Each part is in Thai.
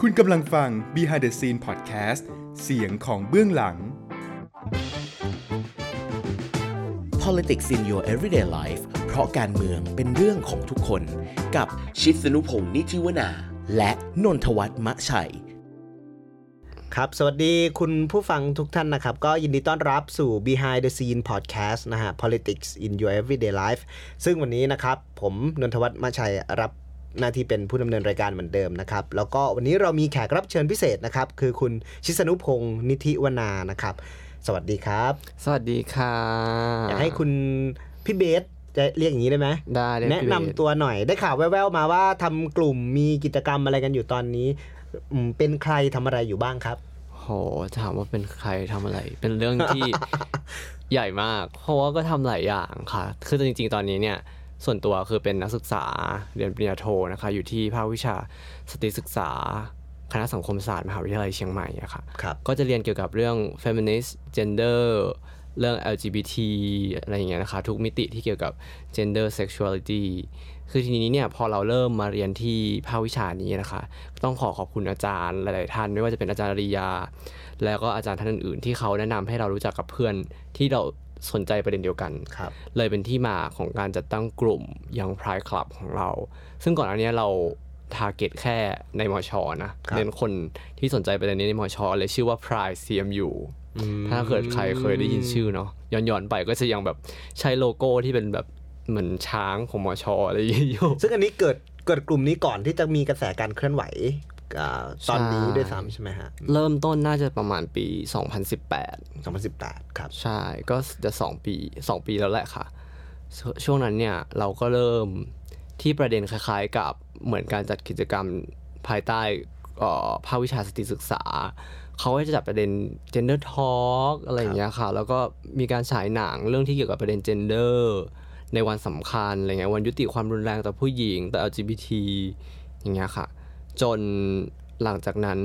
คุณกำลังฟัง Behind the Scene Podcast เสียงของเบื้องหลัง Politics in your everyday life เพราะการเมืองเป็นเรื่องของทุกคนกับชิดสนุพงศ์นิธิวนา และนนทวัฒน์มะชัยครับ สวัสดีคุณผู้ฟังทุกท่านนะครับ ก็ยินดีต้อนรับสู่ Behind the Scene Podcast นะฮะ Politics in Your Everyday Life ซึ่งวันนี้นะครับ ผมนนทวัฒน์มาชัยรับ หน้าที่เป็นผู้ดำเนินรายการเหมือนเดิมนะครับ แล้วก็วันนี้เรามีแขกรับเชิญพิเศษนะครับ คือคุณชิสนุพงศ์นิธิวนานะครับ สวัสดีครับ สวัสดีค่ะอยากให้คุณพี่เบสจะเรียกอย่างนี้ได้ไหมได้เรียกแนะนำพี่เบสตัวหน่อยได้ข่าวแว่วๆมาว่าทำกลุ่มมีกิจกรรมอะไรกันอยู่ตอนนี้อืมเป็นใครทำอะไรอยู่บ้างครับ โหถามว่าเป็นใครทำอะไร เป็นเรื่องที่ ใหญ่มาก เพราะว่าก็ทำหลายอย่างค่ะ คือจริงๆตอนนี้เนี่ย ส่วนตัวคือเป็นนักศึกษาเรียนปริญญาโทนะคะอยู่ที่ภาควิชาสตรีศึกษาคณะสังคมศาสตร์มหาวิทยาลัยเชียงใหม่อะค่ะครับก็จะเรียนเกี่ยวกับเรื่อง feminist gender เรื่อง LGBT อะไรอย่างเงี้ยนะคะทุกมิติที่เกี่ยวกับ gender sexuality คือทีนี้เนี่ยพอเราเริ่มมาเรียนที่ภาควิชานี้นะคะต้องขอขอบคุณอาจารย์หลาย ๆ ท่าน ไม่ว่าจะเป็นอาจารย์อาริยา แล้วก็อาจารย์ท่านอื่น ๆ ที่เขาแนะนำให้เรารู้จักกับเพื่อนที่เรา สนใจประเด็นเดียวกันครับเลยเป็นที่มาของการจัดตั้งกลุ่มยัง Pride Club ของเรา ซึ่งก่อนอันเนี้ยเรา target แค่ในมอชอนะครับเน้นคนที่สนใจประเด็นนี้ในมอชอเลยชื่อว่า Pride CMU ถ้าเกิดใครเคยได้ยินชื่อเนาะย้อนๆไปก็จะยังแบบใช้โลโก้ที่เป็นแบบเหมือนช้างของมอชออะไรอย่างเงี้ยอยู่ซึ่งอันนี้เกิดเกิดกลุ่มนี้ก่อนที่จะมีกระแสการเคลื่อนไหวอ่า ตอนนี้ใช่ด้วยซ้ำใช่ไหมฮะ เริ่มต้นน่าจะประมาณปี 2018 2018 ครับ ใช่ก็จะสองปีสองปีแล้วแหละค่ะชช่วงนั้นเนี่ยเราก็เริ่มที่ประเด็นคล้ายๆกับเหมือนการจัดกิจกรรมภายใต้เอ่อภาควิชาสตรีศึกษา เขาก็จะจัดประเด็น gender talk อะไรอย่างเงี้ยค่ะ แล้วก็มีการฉายหนังเรื่องที่เกี่ยวกับประเด็น gender ในวันสำคัญอะไรเงี้ยวันยุติความรุนแรงต่อผู้หญิงต่อ LGBT อย่างเงี้ยค่ะ จนหลังจากนั้น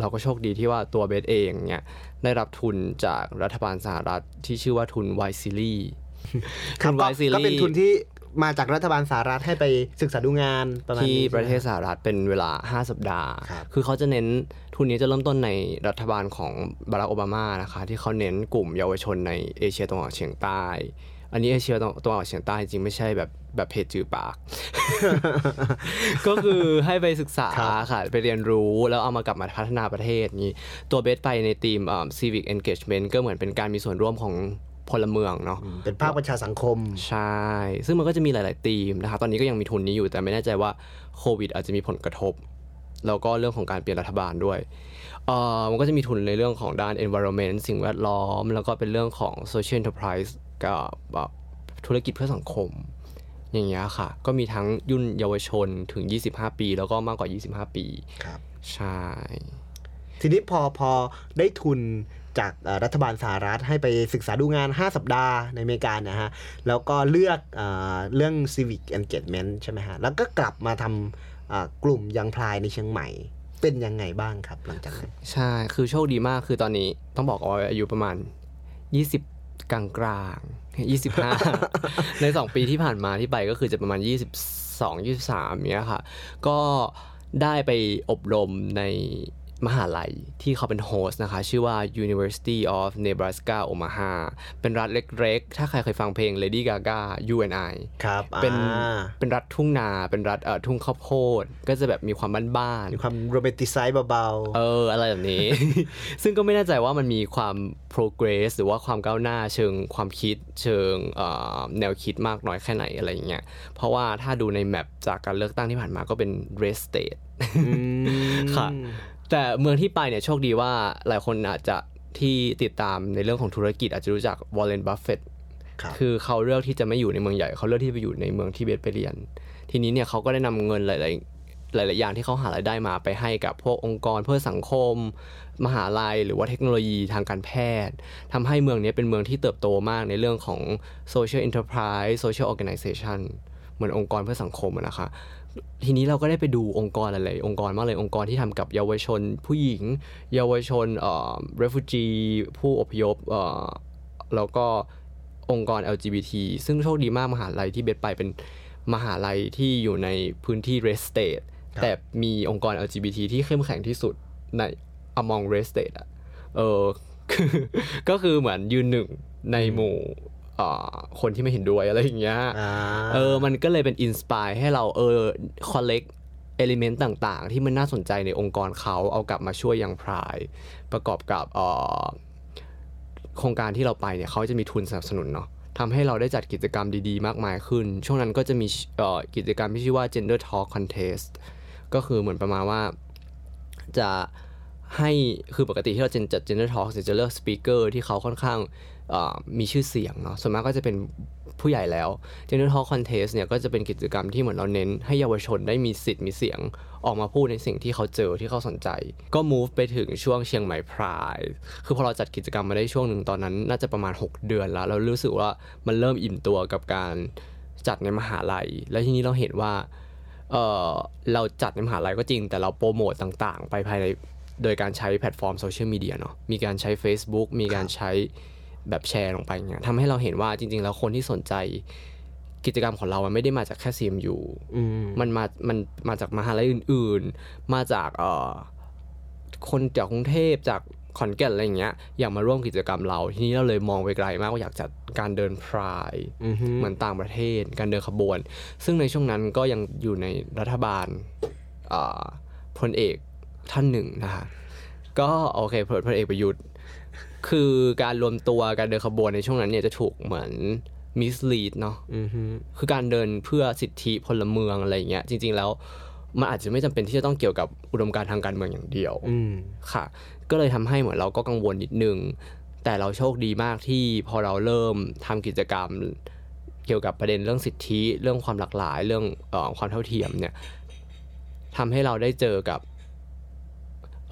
เราก็โชคดีที่ว่าตัวเบสเองเนี่ยได้รับทุนจากรัฐบาลสหรัฐที่ชื่อว่าทุน Y Series ครับทุนก็ Y Series ก็เป็นทุนที่มาจากรัฐบาลสหรัฐให้ไปศึกษาดูงานประมาณที่นี้ประเทศใช่ไหมสหรัฐเป็นเวลา 5 สัปดาห์ครับคือเขาจะเน้นทุนนี้จะเริ่มต้นในรัฐบาลของบารักโอบามานะคะที่เขาเน้นกลุ่มเยาวชนในเอเชียตะวันออกเฉียงใต้ อันนี้เอเชียตะวันออกเฉียงใต้จริงๆไม่ใช่แบบแบบเพจจือปาก ก็คือให้ไปศึกษาค่ะ ไปเรียนรู้แล้วเอามากลับมาพัฒนาประเทศนี้ ตัวเบสไปในทีม civic engagement ก็เหมือนเป็นการมีส่วนร่วมของพลเมืองเนาะเป็นภาคประชาสังคม ใช่ ซึ่งมันก็จะมีหลายๆธีมนะครับ ตอนนี้ก็ยังมีทุนนี้อยู่แต่ไม่แน่ใจว่าโควิดอาจจะมีผลกระทบ แล้วก็เรื่องของการเปลี่ยนรัฐบาลด้วยเอ่อมันก็จะมีทุนในเรื่องของด้าน environment สิ่งแวดล้อม แล้วก็เป็นเรื่องของ social enterprise กับแบบธุรกิจเพื่อสังคม อย่างเงี้ยค่ะ ก็มีทั้งยุ่นเยาวชนถึง 25 ปี แล้วก็มากกว่า 25 ปีครับใช่ทีนี้พอพอได้ทุนจากเอ่อรัฐบาลสหรัฐให้ไปศึกษาดูงาน 5 สัปดาห์ในอเมริกานะฮะ แล้วก็เลือกเออเรื่อง civic engagement ใช่ไหมฮะ แล้วก็กลับมาทำอ่ากลุ่มยังพลายในเชียงใหม่ เป็นยังไงบ้างครับหลังจากนั้น ใช่ คือโชคดีมากคือตอนนี้ต้องบอกว่าอายุประมาณ 20 กลางกลางยี่สิบห้าในสองปีที่ผ่านมาที่ไปก็คือจะประมาณยี่สิบสองยี่สามเนี้ยค่ะ ก็ได้ไปอบรมใน มหาลัยที่เขาเป็นโฮสต์นะคะ ชื่อว่า University of Nebraska Omaha เป็นรัฐเล็กๆ ถ้าใครเคยฟังเพลง Lady Gaga You and I ครับเป็นอ่าเป็นรัฐทุ่งนา เป็นรัฐเอ่อทุ่งข้าวโพด ก็จะแบบมีความบ้านๆ มีความ romanticize เบาเออ อะไรแบบนี้ ซึ่งก็ไม่แน่ใจว่ามันมีความ progress หรือว่าความก้าวหน้าเชิงความคิดเชิงเอ่อแนวคิดมากน้อยแค่ไหนอะไรอย่างเงี้ย เพราะว่าถ้าดูใน map จากการเลือกตั้งที่ผ่านมาก็เป็น red state ๆอืมค่ะ แต่เมืองที่ไปเนี่ยโชคดีว่าหลายคนอาจจะที่ติดตามในเรื่องของธุรกิจอาจจะรู้จัก Warren Buffett ครับคือเขาเลือกที่จะไม่อยู่ในเมืองใหญ่ เขาเลือกที่ไปอยู่ในเมืองที่เบสไปเรียน ทีนี้เนี่ยเขาก็ได้นำเงินหลาย ๆ หลาย ๆ อย่างที่เขาหารายได้มาไปให้กับพวกองค์กรเพื่อสังคม มหาลัย หรือว่าเทคโนโลยีทางการแพทย์ทำให้เมืองนี้เป็นเมืองที่เติบโตมากในเรื่องของ social enterprise social organization เหมือนองค์กรเพื่อสังคมอะนะคะ ทีนี้เราก็ได้ไปดูองค์กรหลายๆองค์กรมากเลยองค์กรที่ทำกับเยาวชน ผู้หญิง เยาวชนเอ่อ refugee ผู้อพยพเอ่อแล้วก็องค์กร LGBT ซึ่งโชคดีมากมหาลัยที่เบสไปเป็นมหาลัยที่อยู่ในพื้นที่ red state ครับแต่มีองค์กร LGBT ที่เข้มแข็งที่สุดใน among red state อะเออคือก็คือเหมือนยืนหนึ่งในหมู่เอ่อ คนที่ไม่เห็นด้วยอะไรอย่างเงี้ยอ่าเออมันก็เลยเป็นอินสปายให้เราเออ collect element ต่างๆ ที่มันน่าสนใจในองค์กรเขาเอากลับมาช่วยยังพราย ประกอบกับเอ่อโครงการที่เราไปเนี่ยเขาจะมีทุนสนับสนุนเนาะทำให้เราได้จัดกิจกรรมดีๆ มากมายขึ้น ช่วงนั้นก็จะมีเอ่อกิจกรรมที่ชื่อว่า gender talk contest ก็คือเหมือนประมาณว่าจะให้คือปกติที่เราจะจัด gender talk จะเลือก speaker ที่เขาค่อนข้างเอ่อ มีชื่อเสียงเนาะส่วนมากก็จะเป็นผู้ใหญ่แล้ว Gender Talk Contest เนี่ยก็จะเป็นกิจกรรมที่เหมือนเราเน้นให้เยาวชนได้มีสิทธิ์มีเสียงออกมาพูดในสิ่งที่เขาเจอที่เขาสนใจ ก็ move ไปถึงช่วงเชียงใหม่ Pride คือพอเราจัดกิจกรรมมาได้ช่วงหนึ่งตอนนั้น น่าจะประมาณ 6 เดือนแล้ว เรารู้สึกว่ามันเริ่มอิ่มตัวกับการจัดในมหาลัย แล้วทีนี้เราเห็นว่าเออเราจัดในมหาลัยก็จริง แต่เราโปรโมตต่างๆ ไปภายในโดยการใช้แพลตฟอร์มโซเชียลมีเดียเนาะมีการใช้ Facebook มีการใช้ แบบแชร์ลงไปเงี้ยทำให้เราเห็นว่าจริง ๆ แล้วคนที่สนใจกิจกรรมของเรา มันไม่ได้มาจากแค่ CMU อืมมันมา มันมาจากมหาลัยอื่น ๆ มาจากเอ่อคนจากกรุงเทพจากขอนแก่นอะไรอย่างเงี้ย อยากมาร่วมกิจกรรมเรา ทีนี้เราเลยมองไปไกลมากว่าอยากจัดการเดินพรายอือฮึเหมือนต่างประเทศ การเดินขบวน ซึ่งในช่วงนั้นก็ยังอยู่ในรัฐบาลอ่าพลเอกท่านหนึ่งนะฮะก็โอเคพลพลเอกประยุทธ์ คือการรวมตัวการเดินขบวนในช่วงนั้นเนี่ยจะถูกเหมือนมิสลีดเนาะอือฮึคือการเดินเพื่อสิทธิพลเมืองอะไรอย่างเงี้ยจริง ๆแล้วมันอาจจะไม่จำเป็นที่จะต้องเกี่ยวกับอุดมการณ์ทางการเมืองอย่างเดียวอืมค่ะ ก็เลยทำให้เหมือนเราก็กังวลนิดนึง แต่เราโชคดีมากที่พอเราเริ่มทำกิจกรรม เกี่ยวกับประเด็นเรื่องสิทธิ เรื่องความหลากหลาย เรื่องเออความเท่าเทียมเนี่ยทำให้เราได้เจอกับ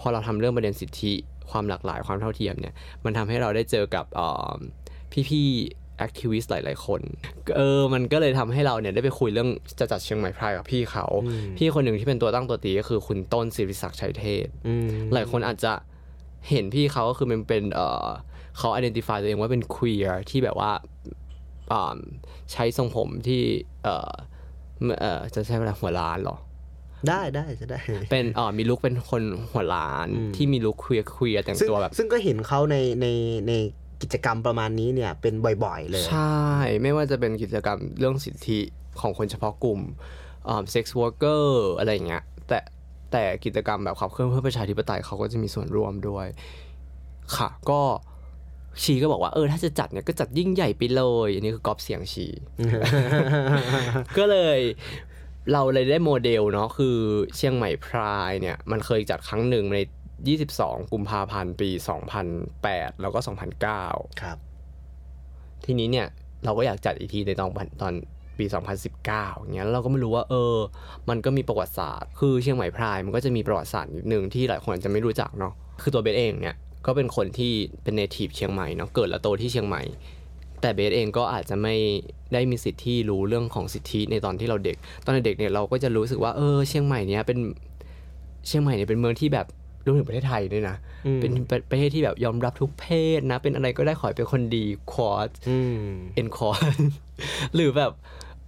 พอเราทำเรื่องประเด็นสิทธิ ความหลากหลายความเท่าเทียมเนี่ยมันทำให้เราได้เจอกับเอ่อพี่ๆแอคทิวิสต์หลาย ๆ คนเออมันก็เลยทำให้เราเนี่ยได้ไปคุยเรื่องจะจัดเชียงใหม่พรายกับพี่เขาอืมพี่คนหนึ่งที่เป็นตัวตั้งตัวตีก็คือคุณต้นศิริศักดิ์ชัยเทศอืมหลายคนอาจจะเห็นพี่เขาก็คือมันเป็นเออเขา identify ตัวเองว่าเป็น queer ที่แบบว่าอ่าใช้ทรงผมที่เออเออจะใช้เวลาหัวล้านเหรอ ได้ได้จะได้ เป็นเออมีลุคเป็นคนหัวล้านอืมที่มีลุค queer queer แต่งซึ่งตัวแบบ ซึ่งก็เห็นเขาในในในกิจกรรมประมาณนี้เนี่ยเป็นบ่อยๆ เลย ใช่ ไม่ว่าจะเป็นกิจกรรมเรื่องสิทธิของคนเฉพาะกลุ่มเซ็กซ์วอร์เกอร์อะไรอย่างเงี้ยแต่แต่กิจกรรมแบบขับเคลื่อนเพื่อประชาธิปไตยเขาก็จะมีส่วนร่วมด้วย ค่ะ ก็ชีก็บอกว่าเออถ้าจะจัดเนี่ยก็จัดยิ่งใหญ่ไปเลย อันนี้คือกอบเสียงชี ก็เลย เราเลยได้โมเดลเนาะคือเชียงใหม่ Pride เนี่ย มันเคยจัดครั้งหนึ่งใน 22 กุมภาพันธ์ปี 2008 แล้วก็ 2009 ครับ ทีนี้เนี่ย เราก็อยากจัดอีกทีในตอนตอนปี 2019อย่างเงี้ยแล้วเราก็ไม่รู้ว่า เออ มันก็มีประวัติศาสตร์ คือเชียงใหม่ Pride มันก็จะมีประวัติศาสตร์นิดนึงที่หลายคนอาจจะไม่รู้จักเนาะคือตัวเบสเองเนี่ยก็เป็นคนที่เป็น native เชียงใหม่เนาะเกิดและโตที่เชียงใหม่ แต่เบสเองก็อาจจะไม่ได้มีสิทธิ์ที่รู้เรื่องของสิทธิในตอนที่เราเด็ก ตอนเด็กเนี่ยเราก็จะรู้สึกว่าเออเชียงใหม่เนี่ยเป็นเชียงใหม่เนี่ยเป็นเมืองที่แบบรวมถึงประเทศไทยด้วยนะอืมเป็นประประเทศที่แบบยอมรับทุกเพศนะ เป็นอะไรก็ได้ขอให้เป็นคนดีควออืมเอ็นคอร์หรือแบบ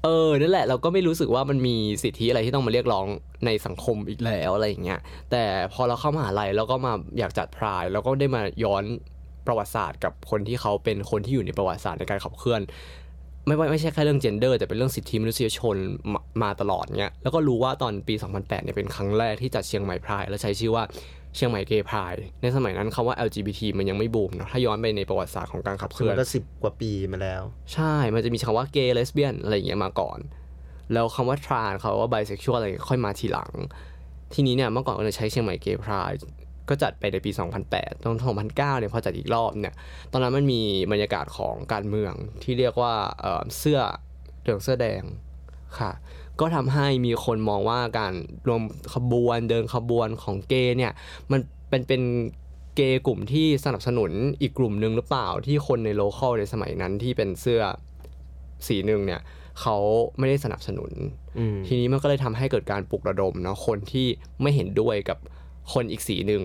เออนั่นแหละ เราก็ไม่รู้สึกว่ามันมีสิทธิอะไรที่ต้องมาเรียกร้องในสังคมอีกแล้วอะไรอย่างเงี้ยแต่พอเราเข้ามหาลัยแล้วก็มาอยากจัดพรายแล้วก็ได้มาย้อน ประวัติศาสตร์ กับคนที่เขาเป็นคนที่อยู่ในประวัติศาสตร์ในการขับเคลื่อน ไม่ว่าไม่ใช่แค่เรื่อง gender แต่เป็นเรื่องสิทธิมนุษยชนมามาตลอดเงี้ยแล้วก็รู้ว่าตอนปี 2008เนี่ยเป็นครั้งแรกที่จัดเชียงใหม่พรายแล้วใช้ชื่อว่าเชียงใหม่เกย์พรายในสมัยนั้นคำว่า LGBT มันยังไม่บูมเนาะถ้าย้อนไปในประวัติศาสตร์ของการขับเคคือลื่อมันนก็สิบกว่าปีมาแล้ว ใช่ มันจะมีคำว่าเกย์เลสเบี้ยนอะไรอย่างเงี้ยมาก่อน แล้วคำว่าทรานเขาว่าไบเซ็กชวลอะไรค่อยมาทีหลัง ทีนี้เนี่ยเมื่อก่อนก็จะใช้เชียงใหม่เกย์พราย ก็จัดไปในปี 2008ตอน2009เนี่ยพอจัดอีกรอบเนี่ยตอนนั้นมันมีบรรยากาศของการเมืองที่เรียกว่าเอ่อเสื้อเหลืองเสื้อแดงค่ะ ก็ทำให้มีคนมองว่าการรวมขบวนเดินขบวนของเกย์เนี่ยมันเป็นเป็นเกย์กลุ่มที่สนับสนุนอีกกลุ่มหนึ่งหรือเปล่าที่คนในโลคอลในสมัยนั้นที่เป็นเสื้อสีหนึ่งเนี่ยเขาไม่ได้สนับสนุนอืมทีนี้มันก็เลยทำให้เกิดการปลุกระดมเนาะคนที่ไม่เห็นด้วยกับ คนอีกสีหนึ่ง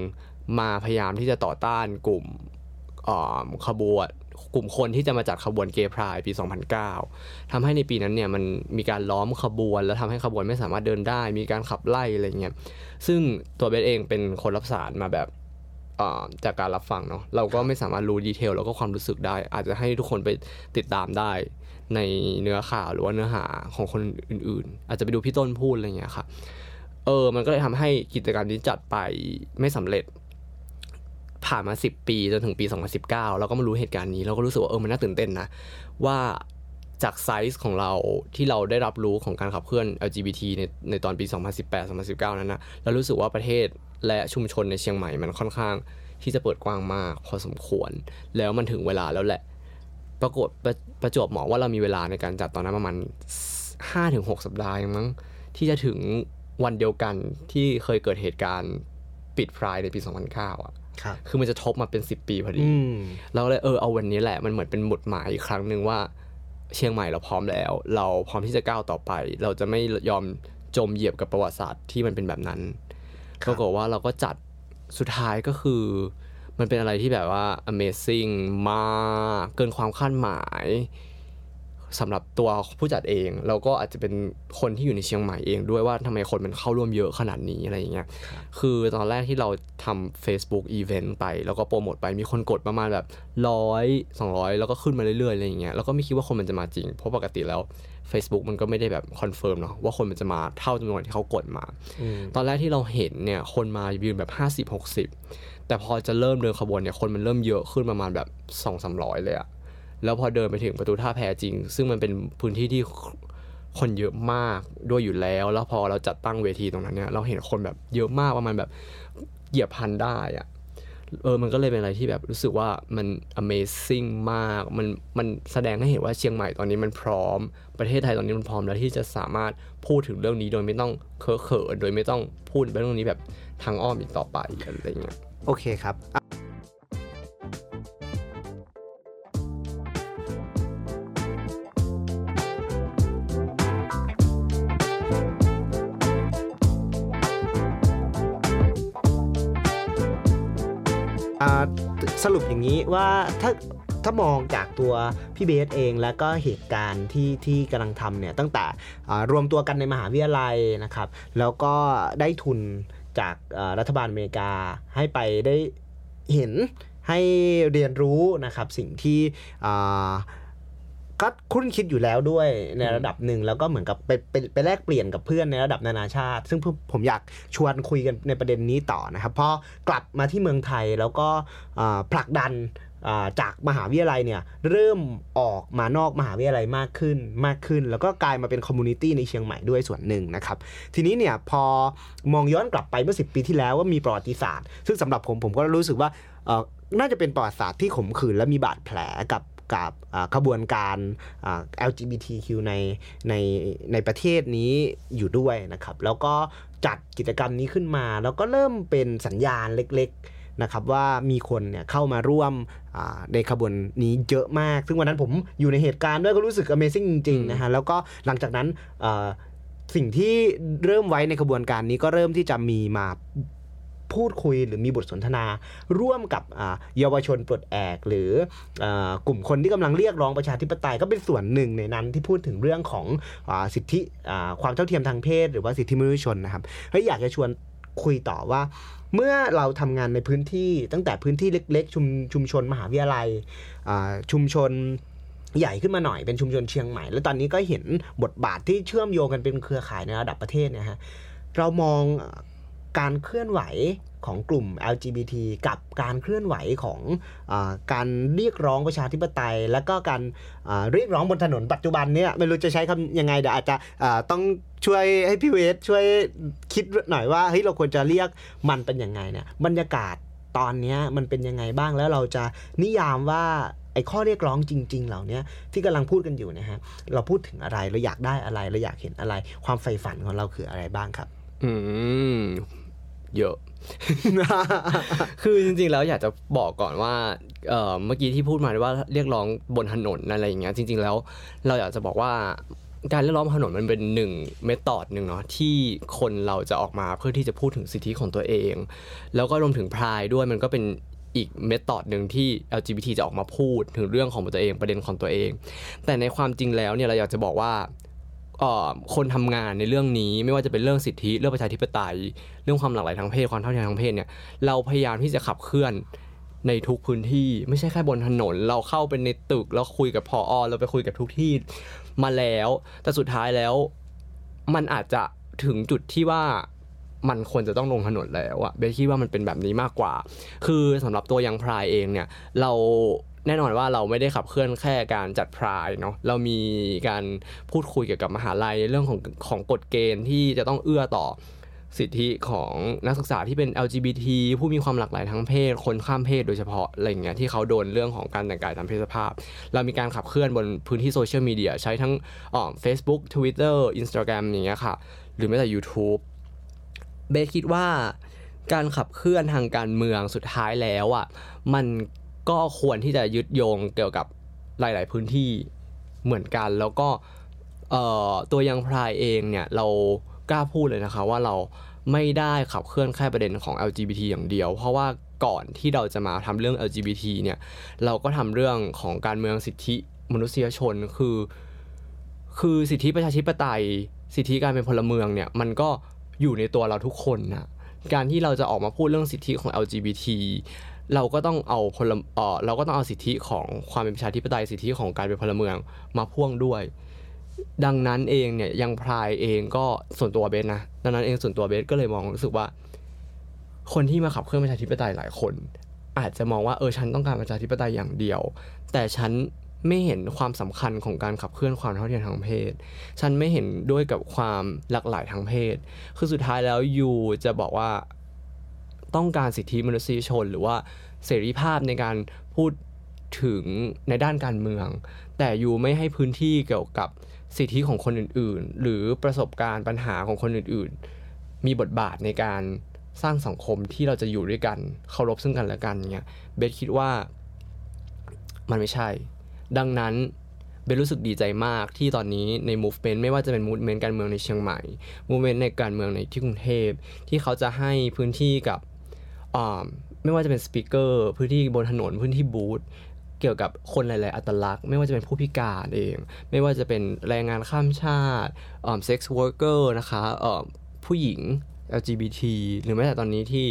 มาพยายามที่จะต่อต้านกลุ่มขบวนกลุ่มคนที่จะมาจัดขบวนเกย์พรายปี 2009ทำให้ในปีนั้นเนี่ยมันมีการล้อมขบวน แล้วทำให้ขบวนไม่สามารถเดินได้ มีการขับไล่อะไรเงี้ย ซึ่งตัวเบสเองเป็นคนรับสารมาแบบจากการรับฟังเนาะ เราก็ไม่สามารถรู้ดีเทลแล้วก็ความรู้สึกได้ อาจจะให้ทุกคนไปติดตามได้ในเนื้อข่าวหรือว่าเนื้อหาของคนอื่น ๆ อาจจะไปดูพี่ต้นพูดอะไรเงี้ยค่ะ เออ มันก็เลยทำให้กิจกรรมนี้จัดไปไม่สำเร็จ ผ่านมา 10 ปีจนถึงปี 2019 เราก็มารู้เหตุการณ์นี้เราก็รู้สึกว่าเออมันน่าตื่นเต้นนะ ว่าจากไซส์ของเราที่เราได้รับรู้ของการขับเคลื่อน LGBT ในในตอนปี 2018-2019 นั้นนะเรารู้สึกว่าประเทศและชุมชนในเชียงใหม่มันค่อนข้างที่จะเปิดกว้างมากพอสมควร แล้วมันถึงเวลาแล้วแหละ ปรากฏประประจวบเหมาะว่าเรามีเวลาในการจัดตอนนั้นประมาณ5-6 สัปดาห์มั้งที่จะถึง วันเดียวกันที่เคยเกิดเหตุการณ์ปิดพรายในปี 2009อะครับคือมันจะทบมาเป็น 10 ปีพอดีอืมเราก็เลยเออเอาวันนี้แหละมันเหมือนเป็นหมุดหมายอีกครั้งหนึ่งว่า เชียงใหม่เราพร้อมแล้ว เราพร้อมที่จะก้าวต่อไป เราจะไม่ยอมจมเหยียบกับประวัติศาสตร์ที่มันเป็นแบบนั้นครับรากฏว่าเราก็จัดสุดท้ายก็คือ มันเป็นอะไรที่แบบว่า amazing มาก เกินความคาดหมาย สำหรับตัวผู้จัดเอง แล้วก็อาจจะเป็นคนที่อยู่ในเชียงใหม่เองด้วยว่าทำไมคนมันเข้าร่วมเยอะขนาดนี้อะไรอย่างเงี้ยคือตอนแรกที่เราทำ Facebook Event ไป แล้วก็โปรโมทไปมีคนกดประมาณแบบร้อยสองร้อยแล้วก็ขึ้นมาเรื่อยๆอะไรอย่างเงี้ยแล้วก็ไม่คิดว่าคนมันจะมาจริง เพราะปกติแล้ว Facebook มันก็ไม่ได้แบบ confirm เนาะว่าคนมันจะมาเท่าจำนวนที่เขากดมาอืมตอนแรกที่เราเห็นเนี่ยคนมายืนแบบ 50 60 แต่พอจะเริ่มเดินขบวนเนี่ยคนมันเริ่มเยอะขึ้นประมาณแบบ2 3 0 0เลยอะ แล้วพอเดินไปถึงประตูท่าแพจริง ซึ่งมันเป็นพื้นที่ที่คนเยอะมากด้วยอยู่แล้ว แล้วพอเราจัดตั้งเวทีตรงนั้นเนี่ยเราเห็นคนแบบเยอะมากประมาณแบบเหยียบพันได้อะเออมันก็เลยเป็นอะไรที่แบบรู้สึกว่ามัน amazing มาก มันมันแสดงให้เห็นว่าเชียงใหม่ตอนนี้มันพร้อม ประเทศไทยตอนนี้มันพร้อมแล้วที่จะสามารถพูดถึงเรื่องนี้โดยไม่ต้องเคอะเขินโดยไม่ต้องพูดเรื่องนี้แบบทางอ้อมอีกต่อไปอะไรเงี้ยโอเคครับ สรุปอย่างนี้ว่าถ้าถ้ามองจากตัวพี่เบสเองแล้วก็เหตุการณ์ที่ที่กำลังทำเนี่ยตั้งแต่รวมตัวกันในมหาวิทยาลัยนะครับ แล้วก็ได้ทุนจากรัฐบาลอเมริกาให้ไปได้เห็นให้เรียนรู้นะครับสิ่งที่ ก็คุ้นคิดอยู่แล้วด้วยในระดับหนึ่งแล้วก็เหมือนกับไปไปไปแลกเปลี่ยนกับเพื่อนในระดับนานาชาติ ซึ่งผมผมอยากชวนคุยกันในประเด็นนี้ต่อนะครับพอกลับมาที่เมืองไทยแล้วก็อ่าผลักดันอ่าจากมหาวิทยาลัยเนี่ยเริ่มออกมานอกมหาวิทยาลัยมากขึ้นมากขึ้น แล้วก็กลายมาเป็น community ในเชียงใหม่ด้วยส่วนหนึ่งนะครับ ทีนี้เนี่ยพอมองย้อนกลับไปเมื่อ 10 ปีที่แล้วว่ามีประวัติศาสตร์ ซึ่งสำหรับผมผมก็รู้สึกว่าเอ่อน่าจะเป็นประวัติศาสตร์ที่ขมขื่นและมีบาดแผลกับ กับอ่าขบวนการอ่า LGBTQ ในในในประเทศนี้อยู่ด้วยนะครับ แล้วก็จัดกิจกรรมนี้ขึ้นมา แล้วก็เริ่มเป็นสัญญาณเล็กๆนะครับว่ามีคนเนี่ยเข้ามาร่วมอ่าในขบวนนี้เยอะมาก ซึ่งวันนั้นผมอยู่ในเหตุการณ์ด้วยก็รู้สึก Amazing จริงๆนะฮะแล้วก็หลังจากนั้นอ่าสิ่งที่เริ่มไว้ในขบวนการนี้ก็เริ่มที่จะมีมา พูดคุยหรือมีบทสนทนา ร่วมกับเยาวชนปลดแอกหรืออกลุ่มคนที่กำลังเรียกร้องประชาธิปไตยก็เป็นส่วนหนึ่งในนั้นที่พูดถึงเรื่องของอสิทธิความเท่าเทียมทางเพศ หรือว่าสิทธิมนุษยชนนะครับเฮ้ยอยากจะชวนคุยต่อว่าเมื่อเราทำงานในพื้นที่ตั้งแต่พื้นที่เล็กๆ ชุมชุมชนมหาวิทยาลัยชุมชนใหญ่ขึ้นมาหน่อยเป็นชุมชนเชียงใหม่ แล้วตอนนี้ก็เห็นบทบาทที่เชื่อมโยงกันเป็นเครือข่ายในระดับประเทศเนี่ยฮะเรามอง การเคลื่อนไหวของกลุ่ม LGBT กับการเคลื่อนไหวของอการเรียกร้องประชาธิปไตย และก็การเรียกร้องบนถนนปัจจุบันเนี่ยไม่รู้จะใช้คำยังไงเดี๋ยวอาจจะต้องช่วยให้พี่เวสช่วยคิดหน่อยว่าเฮ้ยเราควรจะเรียกมันเป็นยังไงเนี่ยบรรยากาศตอนนี้มันเป็นยังไงบ้างแล้วเราจะนิยามว่าไอ้ข้อเรียกร้องจริง ๆ เหล่านี้ที่กำลังพูดกันอยู่นะฮะเราพูดถึงอะไรเราอยากได้อะไรเราอยากเห็นอะไร ความใฝ่ฝันของเราคืออะไรบ้างครับ อืม เยอะ คือจริงๆแล้วอยากจะบอกก่อนว่าเอ่อเมื่อกี้ที่พูดมาว่าเรียกร้องบนถนนอะไรอย่างเงี้ยจริง ๆแล้วเราอยากจะบอกว่าการเรียกร้องบนถนนมันเป็นหนึ่งเมธอดหนึ่งเนาะที่คนเราจะออกมาเพื่อที่จะพูดถึงสิทธิของตัวเอง แล้วก็รวมถึงพรายด้วยมันก็เป็นอีกเมธอดหนึ่งที่ LGBT จะออกมาพูดถึงเรื่องของตัวเองประเด็นของตัวเอง แต่ในความจริงแล้วเนี่ยเราอยากจะบอกว่าเอ่อ คนทำงานในเรื่องนี้ไม่ว่าจะเป็นเรื่องสิทธิเรื่องประชาธิปไตย เรื่องความหลากหลายทางเพศความเท่าเทียมทางเพศเนี่ยเราพยายามที่จะขับเคลื่อนในทุกพื้นที่ไม่ใช่แค่บนถนน เราเข้าไปในตึกแล้วคุยกับพออเราไปคุยกับทุกที่มาแล้ว แต่สุดท้ายแล้วมันอาจจะถึงจุดที่ว่ามันควรจะต้องลงถนนแล้วอะเบสคิดว่ามันเป็นแบบนี้มากกว่า คือสำหรับตัวยังพรายเองเนี่ย เราแน่นอนว่าเราไม่ได้ขับเคลื่อนแค่การจัดพรายเนาะเรามีการพูดคุยเกี่ยวกับมหาลัยเรื่องของของกฎเกณฑ์ที่จะต้องเอื้อต่อสิทธิของนักศึกษาที่เป็น LGBT ผู้มีความหลากหลายทางเพศ คนข้ามเพศโดยเฉพาะอะไรอย่างเงี้ยที่เขาโดนเรื่องของการแต่งกายตามเพศสภาพ เรามีการขับเคลื่อนบนพื้นที่โซเชียลมีเดียใช้ทั้งอ่อ Facebook Twitter Instagram อย่างเงี้ยค่ะ หรือแม้แต่ YouTube เบสคิดว่าการขับเคลื่อนทางการเมืองสุดท้ายแล้วอะมัน ก็ควรที่จะยึดโยงเกี่ยวกับหลาย ๆ พื้นที่เหมือนกัน แล้วก็ตัวยังพรายเองเนี่ยเรากล้าพูดเลยนะคะว่าเราไม่ได้ขับเคลื่อนแค่ประเด็นของ LGBT อย่างเดียว เพราะว่าก่อนที่เราจะมาทำเรื่อง LGBT เนี่ยเราก็ทำเรื่องของการเมืองสิทธิมนุษยชนคือ คือสิทธิประชาธิปไตย สิทธิการเป็นพลเมืองเนี่ยมันก็อยู่ในตัวเราทุกคนนะการที่เราจะออกมาพูดเรื่องสิทธิของ LGBT เราก็ต้องเอาพลเออเราก็ต้องเอาสิทธิของความเป็นประชาธิปไตยสิทธิของการเป็นพลเมืองมาพ่วงด้วย ดังนั้นเองเนี่ยยังพรายเองก็ส่วนตัวเบสนะดังนั้นเองส่วนตัวเบสก็เลยมองรู้สึกว่า คนที่มาขับเคลื่อนประชาธิปไตยหลายคน อาจจะมองว่าเออฉันต้องการประชาธิปไตยอย่างเดียว แต่ฉันไม่เห็นความสำคัญของการขับเคลื่อนความเท่าเทียมทางเพศ ฉันไม่เห็นด้วยกับความหลากหลายทางเพศ คือสุดท้ายแล้วยูจะบอกว่า ต้องการสิทธิมนุษยชน หรือว่าเสรีภาพในการพูดถึงในด้านการเมือง แต่ยูไม่ให้พื้นที่เกี่ยวกับสิทธิของคนอื่นๆ หรือประสบการณ์ปัญหาของคนอื่นๆ มีบทบาทในการสร้างสังคมที่เราจะอยู่ด้วยกันเคารพซึ่งกันและกันเนี่ยเบสคิดว่ามันไม่ใช่ ดังนั้นเบนรู้สึกดีใจมากที่ตอนนี้ใน movement ไม่ว่าจะเป็น movement การเมืองในเชียงใหม่ movement ในการเมืองในที่กรุงเทพ ที่เขาจะให้พื้นที่กับ ไม่ว่าจะเป็นสปีกเกอร์พื้นที่บนถนนพื้นที่บูธเกี่ยวกับคนหลาย ๆ อัตลักษณ์ ไม่ว่าจะเป็นผู้พิการเอง ไม่ว่าจะเป็นแรงงานข้ามชาติอ่า sex worker นะคะผู้หญิง LGBT หรือแม้แต่ตอนนี้ที่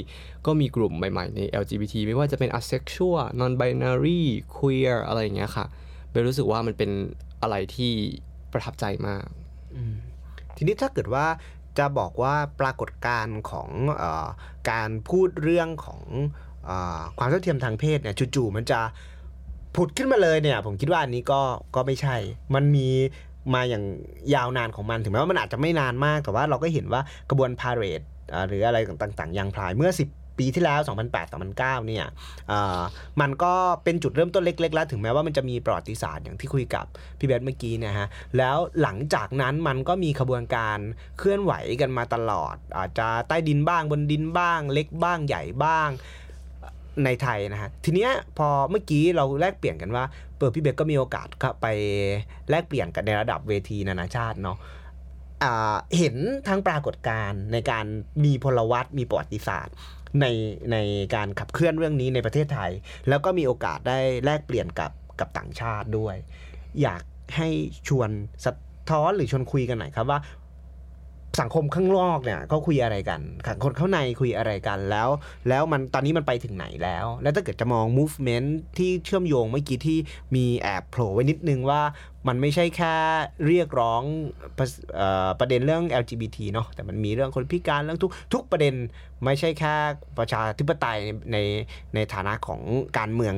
ก็มีกลุ่มใหม่ ๆ ใน LGBT ไม่ว่าจะเป็น asexual non binary queer อะไรอย่างเงี้ยค่ะเบลรู้สึกว่ามันเป็นอะไรที่ประทับใจมาก ทีนี้ถ้าเกิดว่า จะบอกว่าปรากฏการณ์ของออการพูดเรื่องของออความเท่าเทียมทางเพศเนี่ยจู่ๆมันจะผุดขึ้นมาเลยเนี่ย ผมคิดว่าอันนี้ก็ก็ไม่ใช่ มันมีมาอย่างยาวนานของมันถึงแม้ว่ามันอาจจะไม่นานมากแต่ว่าเราก็เห็นว่ากระบวนพาเรดหรืออะไรต่างๆ ยังพลายเมื่อ 10 ปีที่แล้ว 2008-2009 เนี่ยเอ่อมันก็เป็นจุดเริ่มต้นเล็ก ๆ แล้ว ถึงแม้ว่ามันจะมีประวัติศาสตร์อย่างที่คุยกับพี่เบสเมื่อกี้นะฮะ แล้วหลังจากนั้นมันก็มีขบวนการเคลื่อนไหวกันมาตลอด อาจจะใต้ดินบ้างบนดินบ้าง เล็กบ้างใหญ่บ้างในไทยนะฮะ ทีเนี้ยพอเมื่อกี้เราแลกเปลี่ยนกันว่า เปิดพี่เบสก็มีโอกาสไปแลกเปลี่ยนกันในระดับเวทีนานาชาติเนาะเห็นทั้งปรากฏการณ์ในการมีพลวัตมีประวัติศาสตร์ ในในการขับเคลื่อนเรื่องนี้ในประเทศไทย แล้วก็มีโอกาสได้แลกเปลี่ยนกับกับต่างชาติด้วย อยากให้ชวนสะท้อนหรือชวนคุยกันหน่อยครับว่า สังคมข้างนอกเนี่ยเขาคุยอะไรกันคนข้างในคุยอะไรกันแล้ว แล้วมันตอนนี้มันไปถึงไหนแล้ว แล้วถ้าเกิดจะมอง movement ที่เชื่อมโยงเมื่อกี้ที่มีแอบโผล่ไว้นิดนึงว่ามันไม่ใช่แค่เรียกร้องประเอ่อประเด็นเรื่อง LGBT เนาะแต่มันมีเรื่องคนพิการเรื่องทุกทุกประเด็นไม่ใช่แค่ประชาธิปไตยในในในฐานะของการเมือง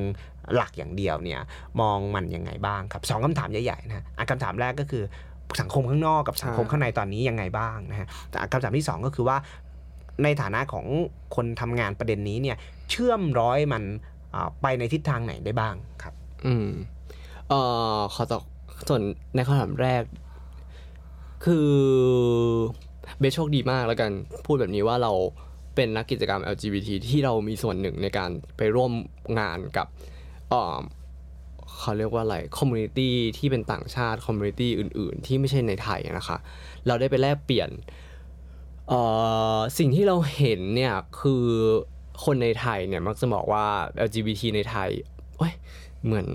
หลักอย่างเดียวเนี่ยมองมันยังไงบ้างครับสองคำถามใหญ่ๆนะะคำถามแรกก็คือ สังคมข้างนอกกับสังคมข้างในตอนนี้ยังไงบ้างนะฮะแต่คำถามที่สองก็คือว่าในฐานะของคนทำงานประเด็นนี้เนี่ยเชื่อมร้อยมันอ่าไปในทิศทางไหนได้บ้างครับ อืมเอ่อขอตอบส่วนในคำถามแรก คือเบสโชคดีมากแล้วกันพูดแบบนี้ว่าเราเป็นนักกิจกรรม LGBT ที่เรามีส่วนหนึ่งในการไปร่วมงานกับ เอ่อเขาเรียกว่าอะไร community ที่เป็นต่างชาติ community อื่น ๆ ที่ไม่ใช่ในไทยนะคะ เราได้ไปแลกเปลี่ยนเอ่อสิ่งที่เราเห็นเนี่ยคือคนในไทยเนี่ยมักจะบอกว่า LGBT ในไทยโอ้ยเหมือน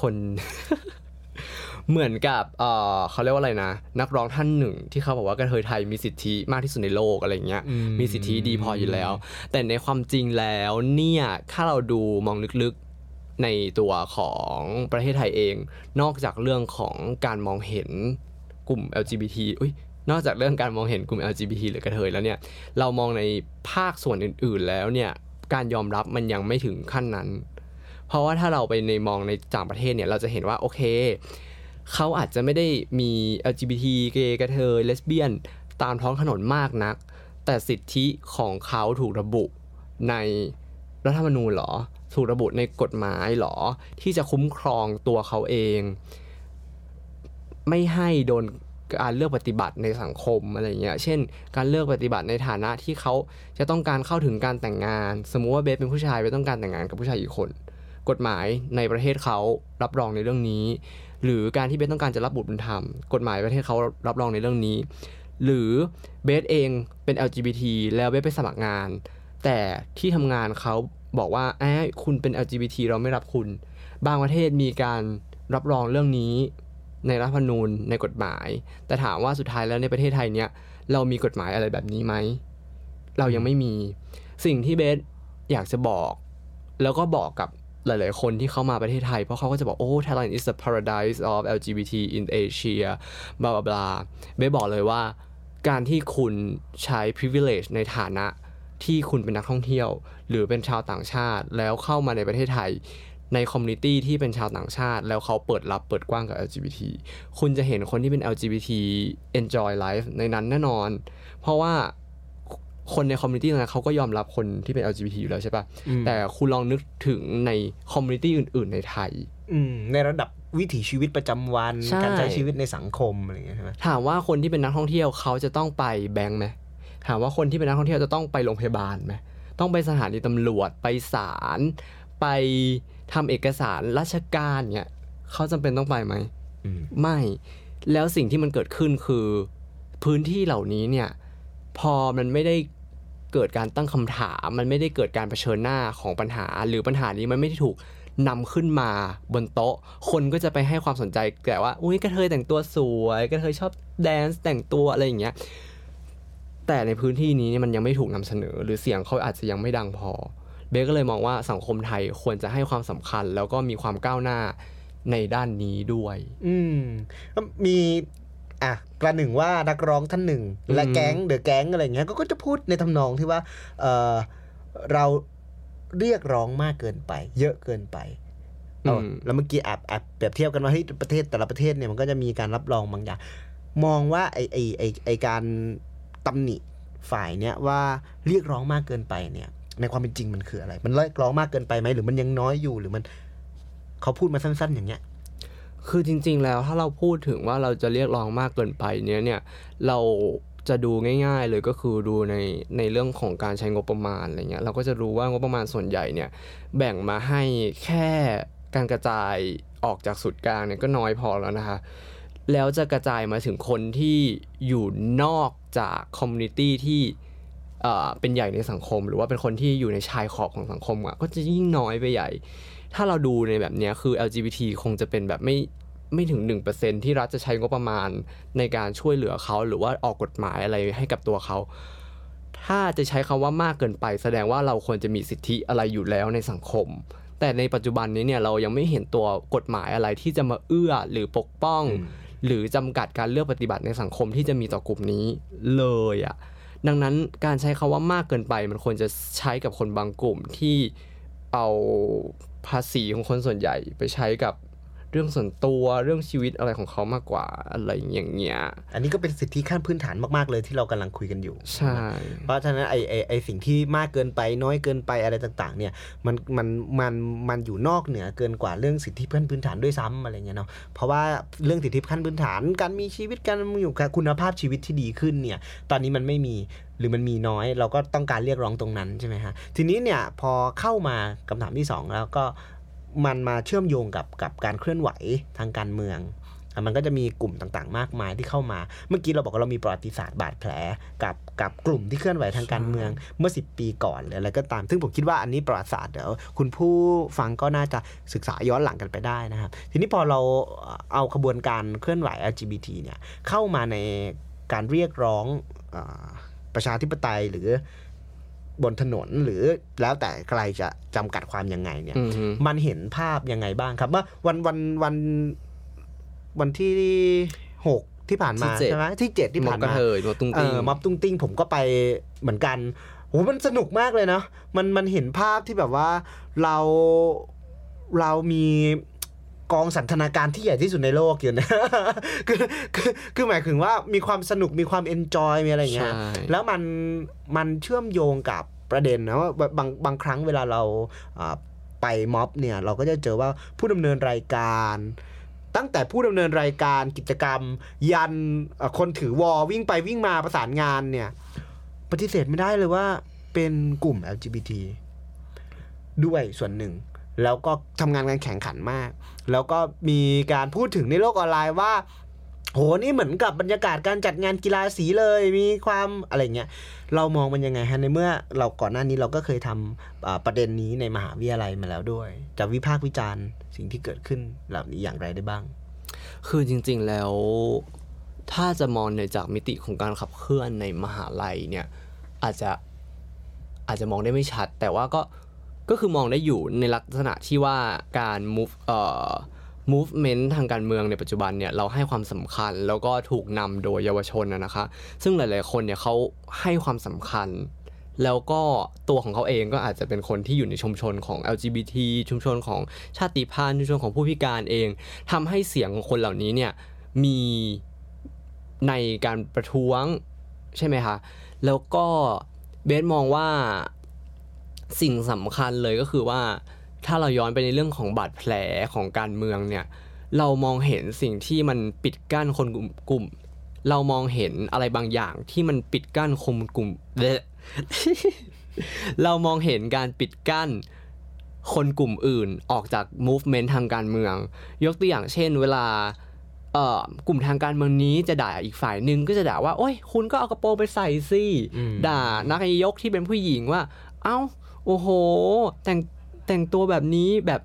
คนเหมือนกับเออเขาเรียกว่าอะไรนะ นักร้องท่านหนึ่ง ที่เขาบอกว่ากระเทยไทยมีสิทธิมากที่สุดในโลกอะไรเงี้ยอืมมีสิทธิดีพออยู่แล้ว แต่ในความจริงแล้วเนี่ยถ้าเราดูมองลึกๆ ในตัวของประเทศไทยเอง นอกจากเรื่องของการมองเห็นกลุ่ม LGBT อุ้ยนอกจากเรื่องการมองเห็นกลุ่ม LGBT หรือกระเทยแล้วเนี่ย เรามองในภาคส่วนอื่น ๆ แล้วเนี่ย การยอมรับมันยังไม่ถึงขั้นนั้น เพราะว่าถ้าเราไปในมองในต่างประเทศเนี่ย เราจะเห็นว่าโอเค เขาอาจจะไม่ได้มี LGBT เกย์กระเทยเลสเบี้ยน ตามท้องถนนมากนัก แต่สิทธิของเขาถูกระบุในรัฐธรรมนูญเหรอ ถูกระบุในกฎหมายเหรอ ที่จะคุ้มครองตัวเขาเอง ไม่ให้โดนการเลือกปฏิบัติในสังคมอะไรเงี้ย เช่น การเลือกปฏิบัติในฐานะที่เขาจะต้องการเข้าถึงการแต่งงาน สมมุติว่าเบสเป็นผู้ชายเบสต้องการแต่งงานกับผู้ชายอีกคน กฎหมายในประเทศเขารับรองในเรื่องนี้ หรือการที่เบสต้องการจะรับบุตรบุญธรรม กฎหมายประเทศเขารับรองในเรื่องนี้ หรือเบสเองเป็น LGBT แล้วเบสไปสมัครงาน แต่ที่ทำงานเขา บอกว่าแอบคุณเป็น LGBT เราไม่รับคุณ บางประเทศมีการรับรองเรื่องนี้ในรัฐธรรมนูญในกฎหมาย แต่ถามว่าสุดท้ายแล้วในประเทศไทยเนี้ยเรามีกฎหมายอะไรแบบนี้ไหม เรายังไม่มี สิ่งที่เบสอยากจะบอก แล้วก็บอกกับหลาย ๆ คนที่เข้ามาประเทศไทย เพราะเขาก็จะบอก โอ้ Thailand is the paradise of LGBT in Asia บลาบลาเบสบอกเลยว่า การที่คุณใช้ privilege ในฐานะ ที่คุณเป็นนักท่องเที่ยว หรือเป็นชาวต่างชาติ แล้วเข้ามาในประเทศไทย ใน community ที่เป็นชาวต่างชาติ แล้วเขาเปิดรับเปิดกว้างกับ LGBT คุณจะเห็นคนที่เป็น LGBT enjoy life ในนั้นแน่นอน เพราะว่าคนใน community นั้นเขาก็ยอมรับคนที่เป็น LGBT อยู่แล้วใช่ปะอืมแต่คุณลองนึกถึงใน community อื่น ๆ ในไทยอืมในระดับวิถีชีวิตประจำวันใช่การใช้ชีวิตในสังคมอะไรอย่างเงี้ยใช่ไหมถามว่าคนที่เป็นนักท่องเที่ยวเขาจะต้องไปแบงก์ไหม ถามว่าคนที่เป็นนักท่องเที่ยวจะต้องไปโรงพยาบาลไหมต้องไปสถานีตำรวจไปศาลไปทำเอกสารราชการเนี่ยเขาจำเป็นต้องไปไหมอืมไม่ แล้วสิ่งที่มันเกิดขึ้นคือ พื้นที่เหล่านี้เนี่ย พอมันไม่ได้เกิดการตั้งคำถาม มันไม่ได้เกิดการเผชิญหน้าของปัญหา หรือปัญหานี้มันไม่ได้ถูกนำขึ้นมาบนโต๊ะ คนก็จะไปให้ความสนใจแต่ว่า อุ้ยกระเทยแต่งตัวสวยกระเทยชอบแดนซ์แต่งตัวอะไรอย่างเงี้ย แต่ในพื้นที่นี้เนี่ยมันยังไม่ถูกนำเสนอ หรือเสียงเขาอาจจะยังไม่ดังพอ เบสก็เลยมองว่าสังคมไทยควรจะให้ความสำคัญ แล้วก็มีความก้าวหน้าในด้านนี้ด้วย อืมก็มีอะประหนึ่งว่านักร้องท่านหนึ่ง และอืมแก๊งเดอะแก๊งอะไรเงี้ยก็ก็จะพูดในทำนองที่ว่าเออเราเรียกร้องมากเกินไป เยอะเกินไปเอาแล้วเมื่อกี้แอบแอบเปรียบเทียบกันว่าเฮ้ยประเทศแต่ละประเทศเนี่ยมันก็จะมีการรับรองบางอย่าง มองว่าไอไอไอไอการตำหนิฝ่ายเนี่ยว่าเรียกร้องมากเกินไปเนี่ย ในความเป็นจริงมันคืออะไร มันเรียกร้องมากเกินไปไหมหรือมันยังน้อยอยู่หรือมันเขาพูดมาสั้น ๆ อย่างเงี้ยคือจริง ๆ แล้วถ้าเราพูดถึงว่าเราจะเรียกร้องมากเกินไปเนี้ยเนี่ยเราจะดูง่ายๆ เลยก็คือดูในในเรื่องของการใช้งบประมาณอะไรเงี้ยเราก็จะรู้ว่างบประมาณส่วนใหญ่เนี่ยแบ่งมาให้แค่การกระจายออกจากสุดกลางเนี่ยก็น้อยพอแล้วนะคะ แล้วจะกระจายมาถึงคนที่อยู่นอกจากคอมมูนิตี้ที่เป็นใหญ่ในสังคม หรือว่าเป็นคนที่อยู่ในชายขอบของสังคมอะก็จะยิ่งน้อยไปใหญ่ ถ้าเราดูในแบบนี้คือ LGBT คงจะเป็นแบบไม่ไม่ถึง 1%ที่รัฐจะใช้งบประมาณในการช่วยเหลือเขาหรือว่าออกกฎหมายอะไรให้กับตัวเขา ถ้าจะใช้คำว่ามากเกินไป แสดงว่าเราควรจะมีสิทธิอะไรอยู่แล้วในสังคม แต่ในปัจจุบันนี้เนี่ยเรายังไม่เห็นตัวกฎหมายอะไรที่จะมาเอื้อหรือปกป้อง หรือจำกัดการเลือกปฏิบัติในสังคมที่จะมีต่อกลุ่มนี้เลยอะ่ะดังนั้นการใช้คาว่ามากเกินไป มันควรจะใช้กับคนบางกลุ่มที่เอาภาษีของคนส่วนใหญ่ไปใช้กับ เรื่องส่วนตัวเรื่องชีวิตอะไรของเขามากกว่าอะไรอย่างเงี้ย อันนี้ก็เป็นสิทธิขั้นพื้นฐานมากๆเลยที่เรากำลังคุยกันอยู่ ใช่ เพราะฉะนั้นไอไอไอสิ่งที่มากเกินไปน้อยเกินไปอะไรต่างๆ เนี่ยมันมันมันมันอยู่นอกเหนือเกินกว่าเรื่องสิทธิขั้นพื้นฐานด้วยซ้ำอะไรเงี้ยเนาะ เพราะว่าเรื่องสิทธิขั้นพื้นฐานการมีชีวิตการอยู่กับคุณภาพชีวิตที่ดีขึ้นเนี่ย ตอนนี้มันไม่มีหรือมันมีน้อยเราก็ต้องการเรียกร้องตรงนั้นใช่ไหมฮะทีนี้เนี่ยพอเข้ามาคำถามที่สองแล้วก็ มันมาเชื่อมโยงกับกับการเคลื่อนไหวทางการเมืองอะมันก็จะมีกลุ่มต่างๆ มากมายที่เข้ามา เมื่อกี้เราบอกว่าเรามีประวัติศาสตร์บาดแผล กับกับกลุ่มที่เคลื่อนไหวทางการเมืองเมื่อ 10 ปีก่อนหรืออะไรก็ตาม ซึ่งผมคิดว่าอันนี้ประวัติศาสตร์เดี๋ยวคุณผู้ฟังก็น่าจะศึกษาย้อนหลังกันไปได้นะครับ ทีนี้พอเราเอาขบวนการเคลื่อนไหว LGBT เนี่ยเข้ามาในการเรียกร้องอประชาธิปไตยหรือ บนถนนหรือแล้วแต่ใครจะจำกัดความยังไงเนี่ยอือฮึมันเห็นภาพยังไงบ้างครับ เมื่อวันวันวันวันที่หกที่ผ่านมาที่เจ็ดใช่ไหมที่เจ็ดที่หมอผ่านกระมาเทยหมอตุ้งเอติ้งอม็อบตุ้งติ้งผมก็ไปเหมือนกันโหมันสนุกมากเลยเนาะมันมันเห็นภาพที่แบบว่าเราเรามี กองสันทนาการที่ใหญ่ที่สุดในโลกอยู่นะคือคือคือหมายถึงว่ามีความสนุกมีความเอนจอยมีอะไรอย่างเงี้ยใช่แล้วมันมันเชื่อมโยงกับประเด็นนะว่าบางบางครั้งเวลาเราอ่าไปม็อบเนี่ย เราก็จะเจอว่าผู้ดำเนินรายการ ตั้งแต่ผู้ดำเนินรายการกิจกรรม ยันเอ่อคนถือวอวิ่งไปวิ่งมาประสานงานเนี่ย ปฏิเสธไม่ได้เลยว่าเป็นกลุ่ม LGBT ด้วยส่วนหนึ่ง แล้วก็ทำงานกันแข่งขันมาก แล้วก็มีการพูดถึงในโลกออนไลน์ว่า โหนี่เหมือนกับบรรยากาศการจัดงานกีฬาสีเลยมีความอะไรเงี้ยเรามองมันยังไงฮะในเมื่อเราก่อนหน้านี้เราก็เคยทำอ่าประเด็นนี้ในมหาวิทยาลัยมาแล้วด้วย จะวิพากษ์วิจารณ์สิ่งที่เกิดขึ้นเหล่านี้อย่างไรได้บ้าง คือจริง ๆแล้ว ถ้าจะมองในจากมิติของการขับเคลื่อนในมหาลัยเนี่ยอาจจะอาจจะมองได้ไม่ชัด แต่ว่าก็ ก็คือมองได้อยู่ในลักษณะที่ว่าการ move เอ่อ movement ทางการเมืองในปัจจุบันเนี่ยเราให้ความสำคัญแล้วก็ถูกนำโดยเยาวชนนะคะ ซึ่งหลาย ๆ คนเนี่ยเขาให้ความสำคัญ แล้วก็ตัวของเขาเองก็อาจจะเป็นคนที่อยู่ในชุมชนของ LGBT ชุมชนของชาติพันธุ์ชุมชนของผู้พิการเองทำให้เสียงของคนเหล่านี้เนี่ยมีในการประท้วงใช่ไหมคะแล้วก็เบสมองว่า สิ่งสำคัญเลยก็คือว่า ถ้าเราย้อนไปในเรื่องของบาดแผลของการเมืองเนี่ย เรามองเห็นสิ่งที่มันปิดกั้นคนกลุ่มกลุ่มเรามองเห็นอะไรบางอย่างที่มันปิดกั้นคนกลุ่มเรามองเห็นการปิดกั้นคนกลุ่มอื่นออกจาก movement ทางการเมือง ยกตัวอย่างเช่น เวลาเอ่อกลุ่มทางการเมืองนี้จะด่าอีกฝ่ายหนึ่งก็จะด่าว่า โอ้ย คุณก็เอากระโปรงไปใส่สิอืมด่านักนายกที่เป็นผู้หญิงว่า เอ้า โอ้โห แต่งแต่งตัวแบบนี้แบบ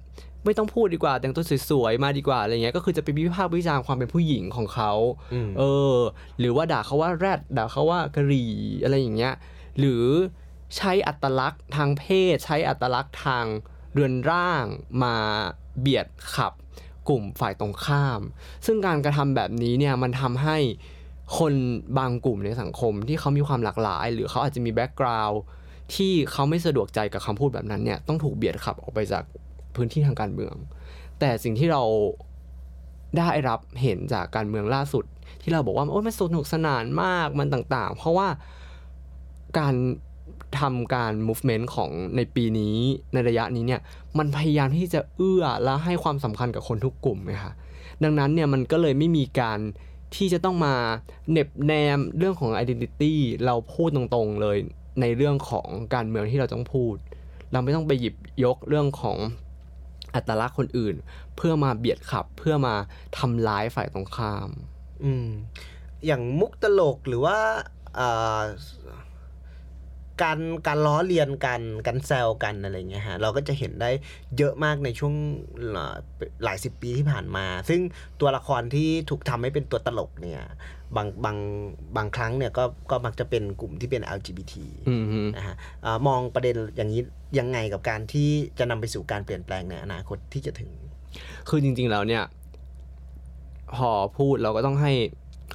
ไม่ต้องพูดดีกว่า แต่งตัวสวยๆมาดีกว่าอะไรเงี้ยก็คือจะไปวิพากษ์วิจารณ์ความเป็นผู้หญิงของเขาอืมเออ หรือว่าด่าเขาว่าแรดด่าเขาว่ากะหรี่อะไรอย่างเงี้ย หรือใช้อัตลักษณ์ทางเพศ ใช้อัตลักษณ์ทางเรือนร่างมาเบียดขับกลุ่มฝ่ายตรงข้าม ซึ่งการกระทำแบบนี้เนี่ยมันทำให้คนบางกลุ่มในสังคมที่เขามีความหลากหลาย หรือเขาอาจจะมี background ที่เขาไม่สะดวกใจกับคำพูดแบบนั้นเนี่ยต้องถูกเบียดขับออกไปจากพื้นที่ทางการเมือง แต่สิ่งที่เราได้รับเห็นจากการเมืองล่าสุด ที่เราบอกว่าโอ้ยมันสนุกสนานมากมันต่างๆ เพราะว่าการทำการ movement ของในปีนี้ในระยะนี้เนี่ยมันพยายามที่จะเอื้อและให้ความสำคัญกับคนทุกกลุ่มไงคะดังนั้นเนี่ยมันก็เลยไม่มีการที่จะต้องมาเน็บแนมเรื่องของ identity เราพูดตรงๆเลย ในเรื่องของการเมืองที่เราต้องพูด เราไม่ต้องไปหยิบยกเรื่องของอัตลักษณ์คนอื่น เพื่อมาเบียดขับเพื่อมาทำร้ายฝ่ายตรงข้าม อืมอย่างมุกตลกหรือว่าการการล้อเลียนกันการแซวกันอะไรเงี้ยฮะเราก็จะเห็นได้เยอะมากในช่วงหลายสิบปีที่ผ่านมา ซึ่งตัวละครที่ถูกทำให้เป็นตัวตลกเนี่ย บางบางบางครั้งเนี่ยก็ก็มักจะเป็นกลุ่มที่เป็น LGBT อืมฮึนะฮะเอ่อมองประเด็นอย่างนี้ยังไงกับการที่จะนำไปสู่การเปลี่ยนแปลงในอนาคตที่จะถึง คือจริง ๆ แล้วเนี่ย พอพูดเราก็ต้องให้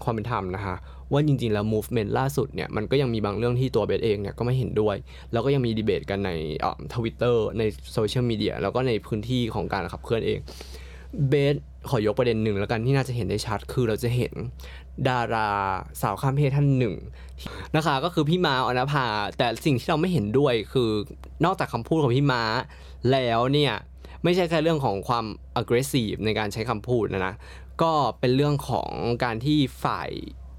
ความเป็นธรรมนะคะว่าจริงๆ แล้ว movement ล่าสุดเนี่ยมันก็ยังมีบางเรื่องที่ตัวเบสเองเนี่ยก็ไม่เห็นด้วย แล้วก็ยังมีดีเบตกันในทวิตเตอร์ในโซเชียลมีเดียแล้วก็ในพื้นที่ของการขับเคลื่อนเองเบสขอยกประเด็นหนึ่งแล้วกันที่น่าจะเห็นได้ชัดคือเราจะเห็น ดาราสาวข้ามเพศท่านหนึ่งนะคะ ก็คือพี่ม้าอนภาแต่สิ่งที่เราไม่เห็นด้วยคือนอกจากคำพูดของพี่ม้าแล้วเนี่ยไม่ใช่แค่เรื่องของความ aggressive ในการใช้คำพูดนะนะก็เป็นเรื่องของการที่ฝ่าย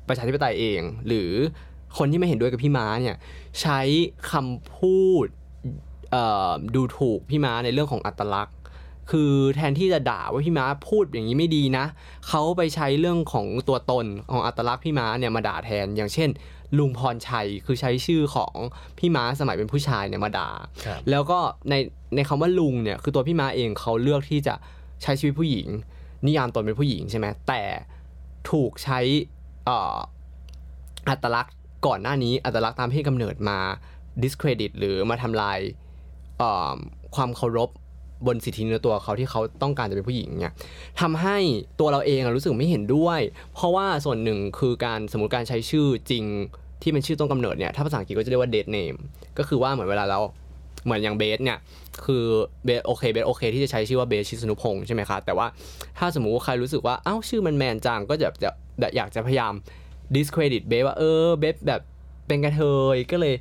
ประชาธิปไตยเอง หรือคนที่ไม่เห็นด้วยกับพี่ม้าเนี่ยใช้คำพูดดูถูกพี่ม้าในเรื่องของอัตลักษณ์ คือแทนที่จะด่าว่าพี่ม้าพูดอย่างนี้ไม่ดีนะ เขาไปใช้เรื่องของตัวตนของอัตลักษณ์พี่ม้าเนี่ยมาด่าแทน อย่างเช่น ลุงพรชัยคือใช้ชื่อของพี่ม้าสมัยเป็นผู้ชายเนี่ยมาด่าครับแล้วก็ในในคำว่าลุงเนี่ยคือตัวพี่ม้าเองเขาเลือกที่จะใช้ชีวิตผู้หญิง นิยามตนเป็นผู้หญิงใช่ไหมแต่ถูกใช้เอ่ออัตลักษณ์ก่อนหน้านี้อัตลักษณ์ตามเพศกำเนิดมา discredit หรือมาทำลายเอ่อความเคารพ บนสิทธิในตัวเขาที่เขาต้องการจะเป็นผู้หญิงเนี่ยทำให้ตัวเราเองรู้สึกไม่เห็นด้วย เพราะว่าส่วนหนึ่งคือการสมมติการใช้ชื่อจริงที่เป็นชื่อต้นกำเนิดเนี่ยถ้าภาษาอังกฤษก็จะเรียกว่า dead name ก็คือว่าเหมือนเวลาเราเหมือนอย่างเบสเนี่ยคือเบสโอเคเบสโอเค ที่จะใช้ชื่อว่าเบสชิสนุพงศ์ใช่ไหมคะแต่ว่าถ้าสมมุติว่าใครรู้สึกว่าเอ้าชื่อมันแมนจังก็จะจะจะอยากจะพยายาม discredit เบสว่าเออเบสแบบเป็นกระเทยก็เลย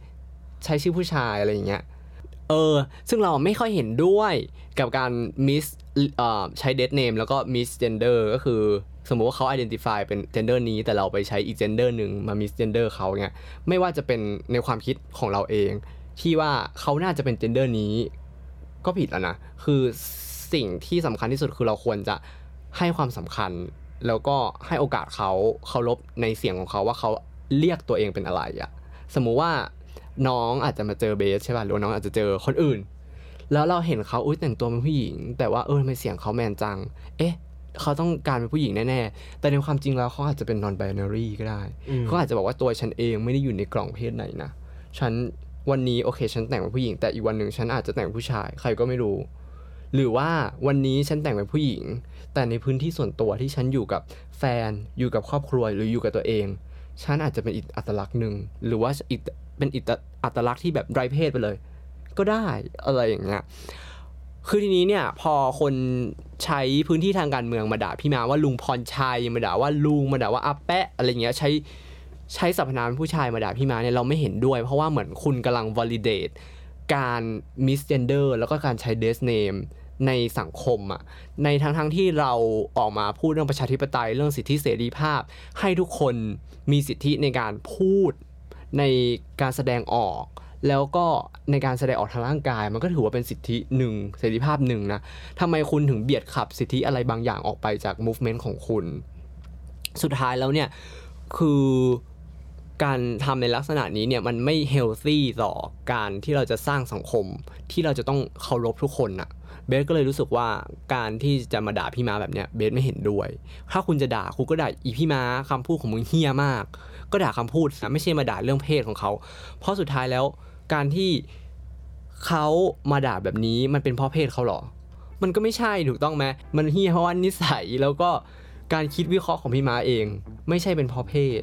ใช้ชื่อผู้ชายอะไรอย่างเงี้ย เออ ซึ่งเราไม่ค่อยเห็นด้วยกับการ miss เอ่อใช้ dead name แล้วก็ miss gender ก็คือสมมุติว่าเขา identify เป็น gender นี้ แต่เราไปใช้อีก gender หนึ่งมา miss gender เขาเนี่ยไม่ว่าจะเป็นในความคิดของเราเอง ที่ว่าเขาน่าจะเป็น gender นี้ ก็ผิดแล้วนะ คือสิ่งที่สำคัญที่สุดคือเราควรจะให้ความสำคัญ แล้วก็ให้โอกาสเขาเคารพในเสียงของเขาว่าเขาเรียกตัวเองเป็นอะไรอะสมมุติว่า น้องอาจจะมาเจอเบสใช่ป่ะหรือว่าน้องอาจจะเจอคนอื่น แล้วเราเห็นเขาอุ้ยแต่งตัวเป็นผู้หญิง แต่ว่าเออทำไมเสียงเขาแมนจัง เอ๊ะเขาต้องการเป็นผู้หญิงแน่ๆ แต่ในความจริงแล้วเขาอาจจะเป็น non binary ก็ได้อืมเขาอาจจะบอกว่าตัวฉันเองไม่ได้อยู่ในกล่องเพศไหนนะ ฉันวันนี้โอเค ฉันแต่งเป็นผู้หญิง แต่อีกวันหนึ่งฉันอาจจะแต่งเป็นผู้ชาย ใครก็ไม่รู้ หรือว่าวันนี้ฉันแต่งเป็นผู้หญิง แต่ในพื้นที่ส่วนตัวที่ฉันอยู่กับแฟน อยู่กับครอบครัว หรืออยู่กับตัวเอง ฉันอาจจะเป็นอีกอัตลักษณ์หนึ่ง หรือว่าอีกเป็นอัตลักษณ์ที่แบบไร้เพศไปเลย ก็ได้อะไรอย่างเงี้ยคือทีนี้เนี่ยพอคนใช้พื้นที่ทางการเมืองมาด่าพี่มาว่าลุงพรชัยมาด่าว่าลุงมาด่าว่าอาแปะอะไรเงี้ยใช้ใช้สรรพนามผู้ชายมาด่าพี่มาเนี่ยเราไม่เห็นด้วย เพราะว่าเหมือนคุณกำลัง validate การ misgender แล้วก็การใช้ death name ในสังคมอะในทั้งทั้งที่เราออกมาพูดเรื่องประชาธิปไตยเรื่องสิทธิเสรีภาพ ให้ทุกคนมีสิทธิในการพูด ในการแสดงออก แล้วก็ในการแสดงออกทางร่างกาย มันก็ถือว่าเป็นสิทธิหนึ่งเสรีภาพหนึ่งนะทำไมคุณถึงเบียดขับสิทธิอะไรบางอย่างออกไปจาก movement ของคุณ สุดท้ายแล้วเนี่ยคือการทำในลักษณะนี้เนี่ยมันไม่เฮลซี่ต่อการที่เราจะสร้างสังคม ที่เราจะต้องเคารพทุกคนน่ะเบสก็เลยรู้สึกว่าการที่จะมาด่าพี่มาแบบเนี้ยเบสไม่เห็นด้วย ถ้าคุณจะด่าคุณก็ด่าอีพี่มาคำพูดของมึงเฮี้ยมาก ก็ด่าคำพูดนะไม่ใช่มาด่าเรื่องเพศของเขา เพราะสุดท้ายแล้วการที่เขามาด่าแบบนี้มันเป็นเพราะเพศเขาเหรอ มันก็ไม่ใช่ถูกต้องไหมมันเฮี้ยเพราะว่านิสัยแล้วก็การคิดวิเคราะห์ของพี่มาเอง ไม่ใช่เป็นเพราะเพศ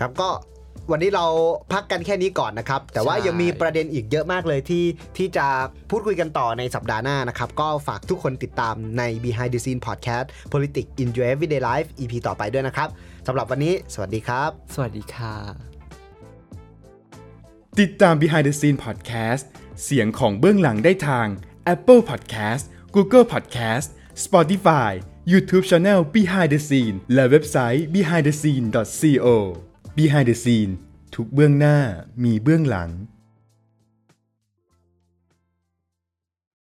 ครับก็วันนี้เราพักกันแค่นี้ก่อนนะครับ แต่ว่าใช่ยังมีประเด็นอีกเยอะมากเลยที่ที่จะพูดคุยกันต่อในสัปดาห์หน้านะครับ ก็ฝากทุกคนติดตามใน Behind the Scene Podcast Politics in Your Everyday Life EP ต่อไปด้วยนะครับสำหรับวันนี้ สวัสดีครับ สวัสดีค่ะ ติดตาม Behind the Scene Podcast เสียงของเบื้องหลังได้ทาง Apple Podcast Google Podcast Spotify YouTube Channel Behind the Scene และเว็บไซต์ behindthescene.co Behind the Scene ทุกเบื้องหน้ามีเบื้องหลัง